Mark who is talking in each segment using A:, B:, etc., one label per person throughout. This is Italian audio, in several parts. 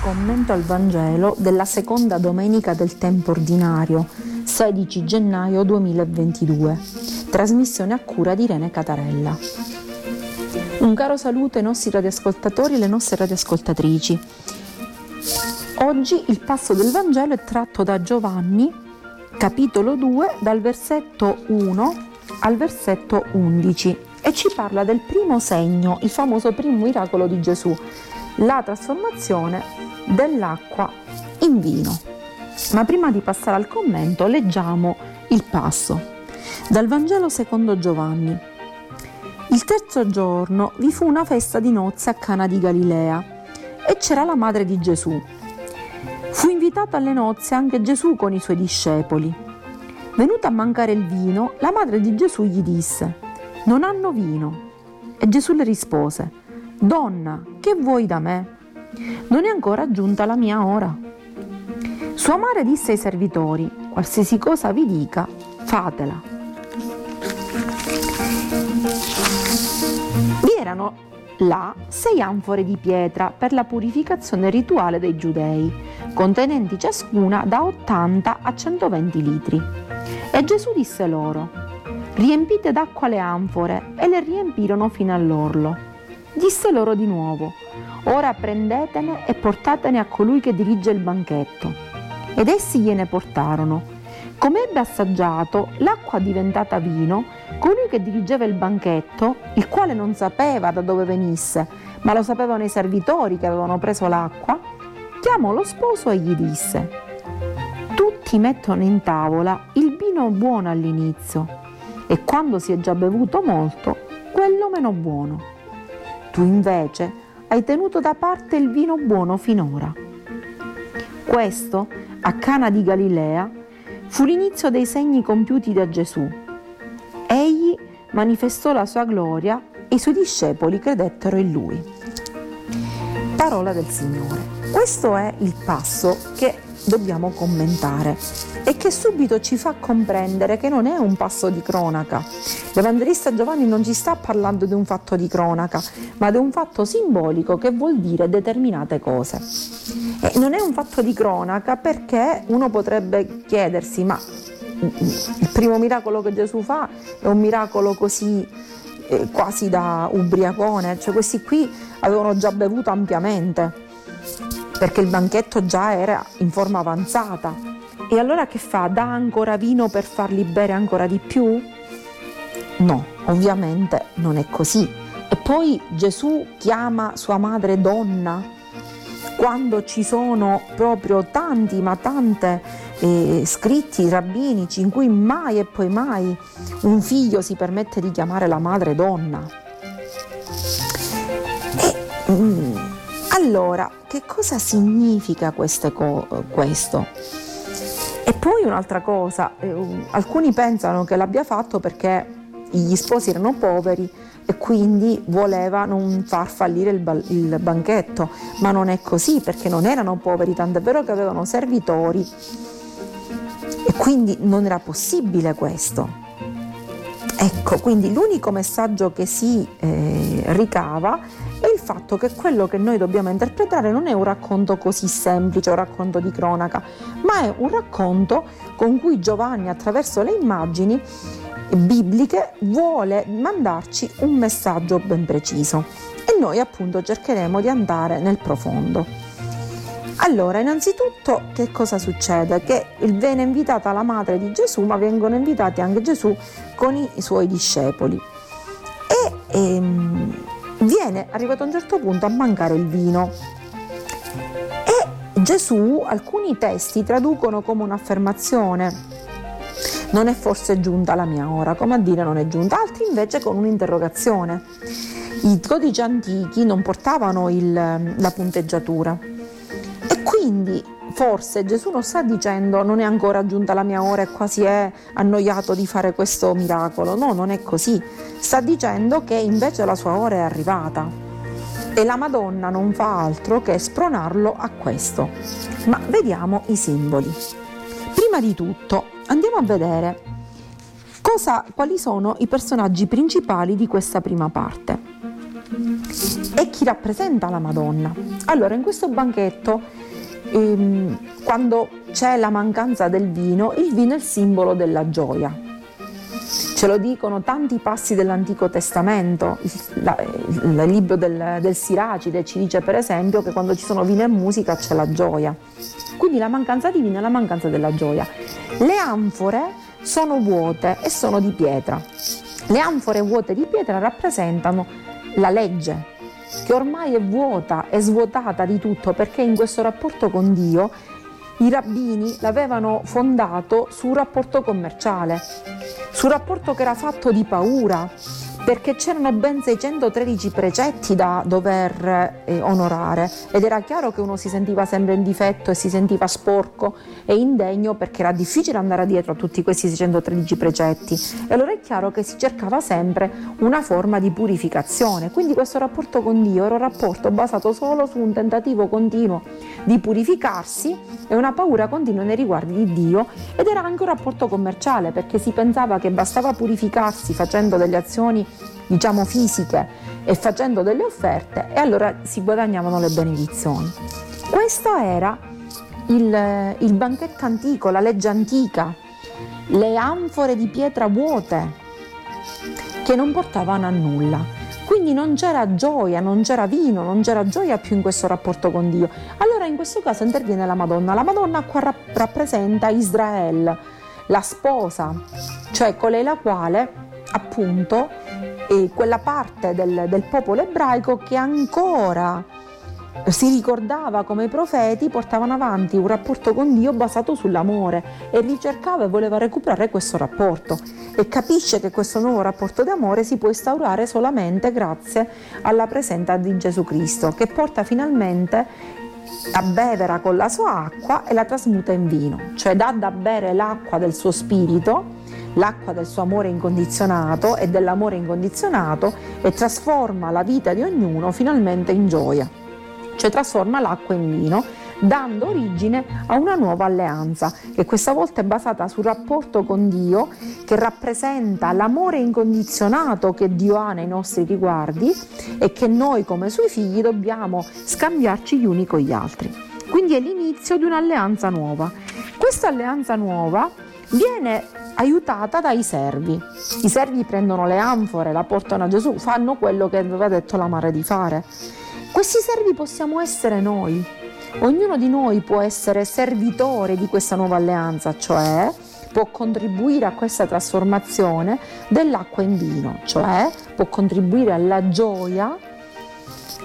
A: commento al Vangelo della seconda domenica del tempo ordinario, 16 gennaio 2022. Trasmissione a cura di Irene Catarella. Un caro saluto ai nostri radioascoltatori e alle nostre radioascoltatrici. Oggi il passo del Vangelo è tratto da Giovanni, capitolo 2, dal versetto 1 al versetto 11 e ci parla del primo segno, il famoso primo miracolo di Gesù, la trasformazione dell'acqua in vino. Ma prima di passare al commento leggiamo il passo. Dal Vangelo secondo Giovanni. Il terzo giorno vi fu una festa di nozze a Cana di Galilea e c'era la madre di Gesù. Fu invitato alle nozze anche Gesù con i suoi discepoli. Venuto a mancare il vino, la madre di Gesù gli disse, non hanno vino. E Gesù le rispose, Donna, che vuoi da me? Non è ancora giunta la mia ora. Sua madre disse ai servitori, qualsiasi cosa vi dica, fatela. Vi erano là sei anfore di pietra per la purificazione rituale dei giudei, contenenti ciascuna da 80 a 120 litri. E Gesù disse loro, riempite d'acqua le anfore, e le riempirono fino all'orlo. Disse loro di nuovo, ora prendetene e portatene a colui che dirige il banchetto. Ed essi gliene portarono. Come ebbe assaggiato l'acqua diventata vino, colui che dirigeva il banchetto, il quale non sapeva da dove venisse, ma lo sapevano i servitori che avevano preso l'acqua, chiamò lo sposo e gli disse, tutti mettono in tavola il vino buono all'inizio e quando si è già bevuto molto, quello meno buono. Tu invece hai tenuto da parte il vino buono finora. Questo, a Cana di Galilea, fu l'inizio dei segni compiuti da Gesù. Egli manifestò la sua gloria e i suoi discepoli credettero in lui. Parola del Signore. Questo è il passo che dobbiamo commentare e che subito ci fa comprendere che non è un passo di cronaca. L'Evangelista Giovanni non ci sta parlando di un fatto di cronaca, ma di un fatto simbolico che vuol dire determinate cose. E non è un fatto di cronaca perché uno potrebbe chiedersi, ma il primo miracolo che Gesù fa è un miracolo così eh, quasi da ubriacone, cioè questi qui avevano già bevuto ampiamente perché il banchetto già era in forma avanzata. E allora che fa? Dà ancora vino per farli bere ancora di più? No, ovviamente non è così. E poi Gesù chiama sua madre donna quando ci sono proprio tanti, ma tante eh, scritti rabbinici in cui mai e poi mai un figlio si permette di chiamare la madre donna. E, mm, allora, che cosa significa co- questo? E poi un'altra cosa, eh, alcuni pensano che l'abbia fatto perché gli sposi erano poveri e quindi voleva non far fallire il, ba- il banchetto, ma non è così perché non erano poveri, tant'è vero che avevano servitori e quindi non era possibile questo. Ecco, quindi l'unico messaggio che si eh, ricava fatto che quello che noi dobbiamo interpretare non è un racconto così semplice, un racconto di cronaca, ma è un racconto con cui Giovanni attraverso le immagini bibliche vuole mandarci un messaggio ben preciso e noi appunto cercheremo di andare nel profondo. Allora, innanzitutto che cosa succede? Che viene invitata la madre di Gesù, ma vengono invitati anche Gesù con i suoi discepoli. E ehm, viene arrivato a un certo punto a mancare il vino. E Gesù alcuni testi traducono come un'affermazione. Non è forse giunta la mia ora, come a dire non è giunta, altri invece con un'interrogazione. I codici antichi non portavano il, la punteggiatura e quindi forse Gesù non sta dicendo non è ancora giunta la mia ora e quasi è annoiato di fare questo miracolo. No, non è così. Sta dicendo che invece la sua ora è arrivata. E la Madonna non fa altro che spronarlo a questo. Ma vediamo i simboli. Prima di tutto andiamo a vedere cosa, quali sono i personaggi principali di questa prima parte e chi rappresenta la Madonna. Allora, in questo banchetto, ehm, quando c'è la mancanza del vino, il vino è il simbolo della gioia. Ce lo dicono tanti passi dell'Antico Testamento, il, il libro del, del Siracide ci dice per esempio che quando ci sono vino e musica c'è la gioia. Quindi la mancanza di vino è la mancanza della gioia. Le anfore sono vuote e sono di pietra. Le anfore vuote di pietra rappresentano la legge, che ormai è vuota, è svuotata di tutto perché in questo rapporto con Dio i rabbini l'avevano fondato su un rapporto commerciale, su un rapporto che era fatto di paura, perché c'erano ben 613 precetti da dover eh, onorare. Ed era chiaro che uno si sentiva sempre in difetto e si sentiva sporco e indegno perché era difficile andare dietro a tutti questi 613 precetti. E allora è chiaro che si cercava sempre una forma di purificazione, quindi questo rapporto con Dio era un rapporto basato solo su un tentativo continuo di purificarsi e una paura continua nei riguardi di Dio. Ed era anche un rapporto commerciale perché si pensava che bastava purificarsi facendo delle azioni diciamo fisiche e facendo delle offerte e allora si guadagnavano le benedizioni. Questo era il, il banchetto antico, la legge antica, le anfore di pietra vuote che non portavano a nulla. Quindi non c'era gioia, non c'era vino, non c'era gioia più in questo rapporto con Dio. Allora in questo caso interviene la Madonna. La Madonna qua rappresenta Israele, la sposa, cioè colei la quale appunto è quella parte del, del popolo ebraico che ancora si ricordava come i profeti portavano avanti un rapporto con Dio basato sull'amore e ricercava e voleva recuperare questo rapporto. E capisce che questo nuovo rapporto di amore si può instaurare solamente grazie alla presenza di Gesù Cristo che porta finalmente a bevere con la sua acqua e la trasmuta in vino, cioè dà da bere l'acqua del suo spirito l'acqua del suo amore incondizionato e dell'amore incondizionato e trasforma la vita di ognuno finalmente in gioia, cioè trasforma l'acqua in vino dando origine a una nuova alleanza che questa volta è basata sul rapporto con Dio che rappresenta l'amore incondizionato che Dio ha nei nostri riguardi e che noi come suoi figli dobbiamo scambiarci gli uni con gli altri. Quindi è l'inizio di un'alleanza nuova. Questa alleanza nuova viene aiutata dai servi. I servi prendono le anfore, la portano a Gesù, fanno quello che aveva detto la madre di fare. Questi servi possiamo essere noi. Ognuno di noi può essere servitore di questa nuova alleanza, cioè può contribuire a questa trasformazione dell'acqua in vino, cioè può contribuire alla gioia,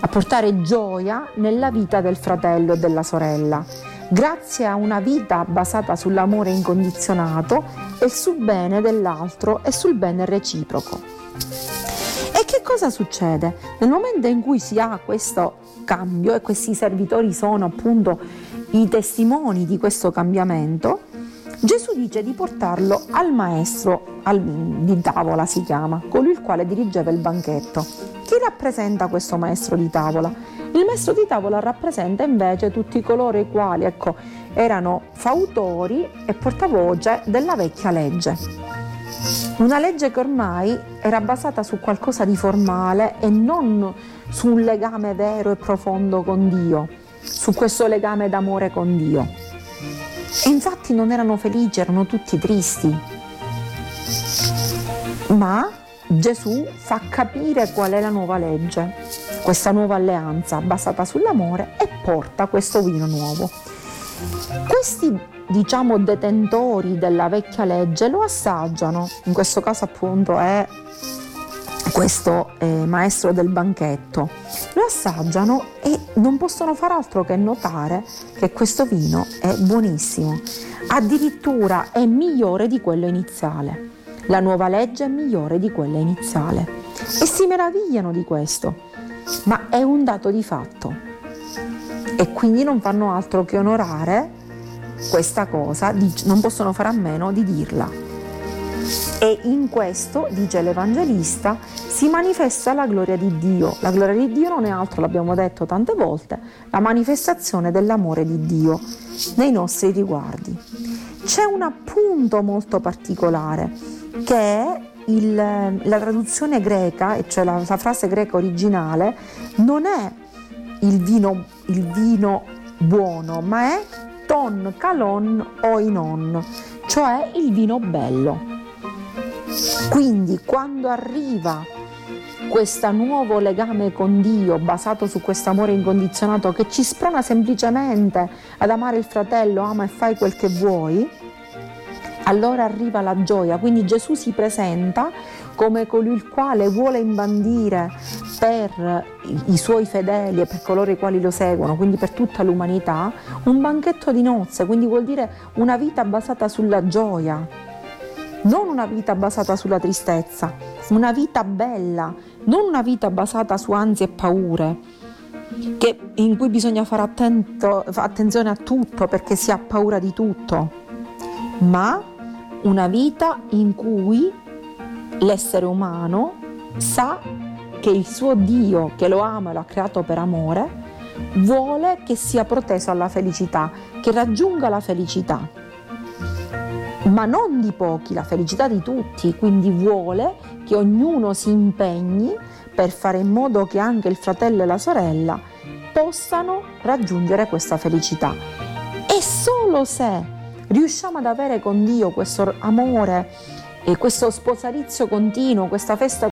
A: a portare gioia nella vita del fratello e della sorella grazie a una vita basata sull'amore incondizionato e sul bene dell'altro e sul bene reciproco. E che cosa succede? Nel momento in cui si ha questo cambio e questi servitori sono appunto i testimoni di questo cambiamento, Gesù dice di portarlo al maestro al, di tavola, si chiama, colui il quale dirigeva il banchetto. Chi rappresenta questo maestro di tavola? Il maestro di tavola rappresenta invece tutti coloro i quali ecco, erano fautori e portavoce della vecchia legge. Una legge che ormai era basata su qualcosa di formale e non su un legame vero e profondo con Dio, su questo legame d'amore con Dio. E infatti non erano felici, erano tutti tristi. Ma Gesù fa capire qual è la nuova legge questa nuova alleanza basata sull'amore e porta questo vino nuovo. Questi diciamo detentori della vecchia legge lo assaggiano, in questo caso appunto è questo eh, maestro del banchetto, lo assaggiano e non possono far altro che notare che questo vino è buonissimo, addirittura è migliore di quello iniziale. La nuova legge è migliore di quella iniziale. E si meravigliano di questo. Ma è un dato di fatto. E quindi non fanno altro che onorare questa cosa, non possono fare a meno di dirla. E in questo, dice l'Evangelista, si manifesta la gloria di Dio. La gloria di Dio non è altro, l'abbiamo detto tante volte, la manifestazione dell'amore di Dio nei nostri riguardi. C'è un appunto molto particolare che è il, la traduzione greca, cioè la, la frase greca originale, non è il vino, il vino buono, ma è ton calon oinon, cioè il vino bello. Quindi quando arriva questo nuovo legame con Dio basato su questo amore incondizionato che ci sprona semplicemente ad amare il fratello, ama e fai quel che vuoi, allora arriva la gioia. Quindi Gesù si presenta come colui il quale vuole imbandire per i suoi fedeli e per coloro i quali lo seguono, quindi per tutta l'umanità, un banchetto di nozze, quindi vuol dire una vita basata sulla gioia, non una vita basata sulla tristezza, una vita bella, non una vita basata su ansie e paure, che, in cui bisogna fare attento, attenzione a tutto perché si ha paura di tutto, ma una vita in cui l'essere umano sa che il suo Dio, che lo ama e lo ha creato per amore, vuole che sia proteso alla felicità, che raggiunga la felicità, ma non di pochi, la felicità di tutti, quindi vuole che ognuno si impegni per fare in modo che anche il fratello e la sorella possano raggiungere questa felicità. E solo se riusciamo ad avere con Dio questo amore questo sposalizio continuo, questa festa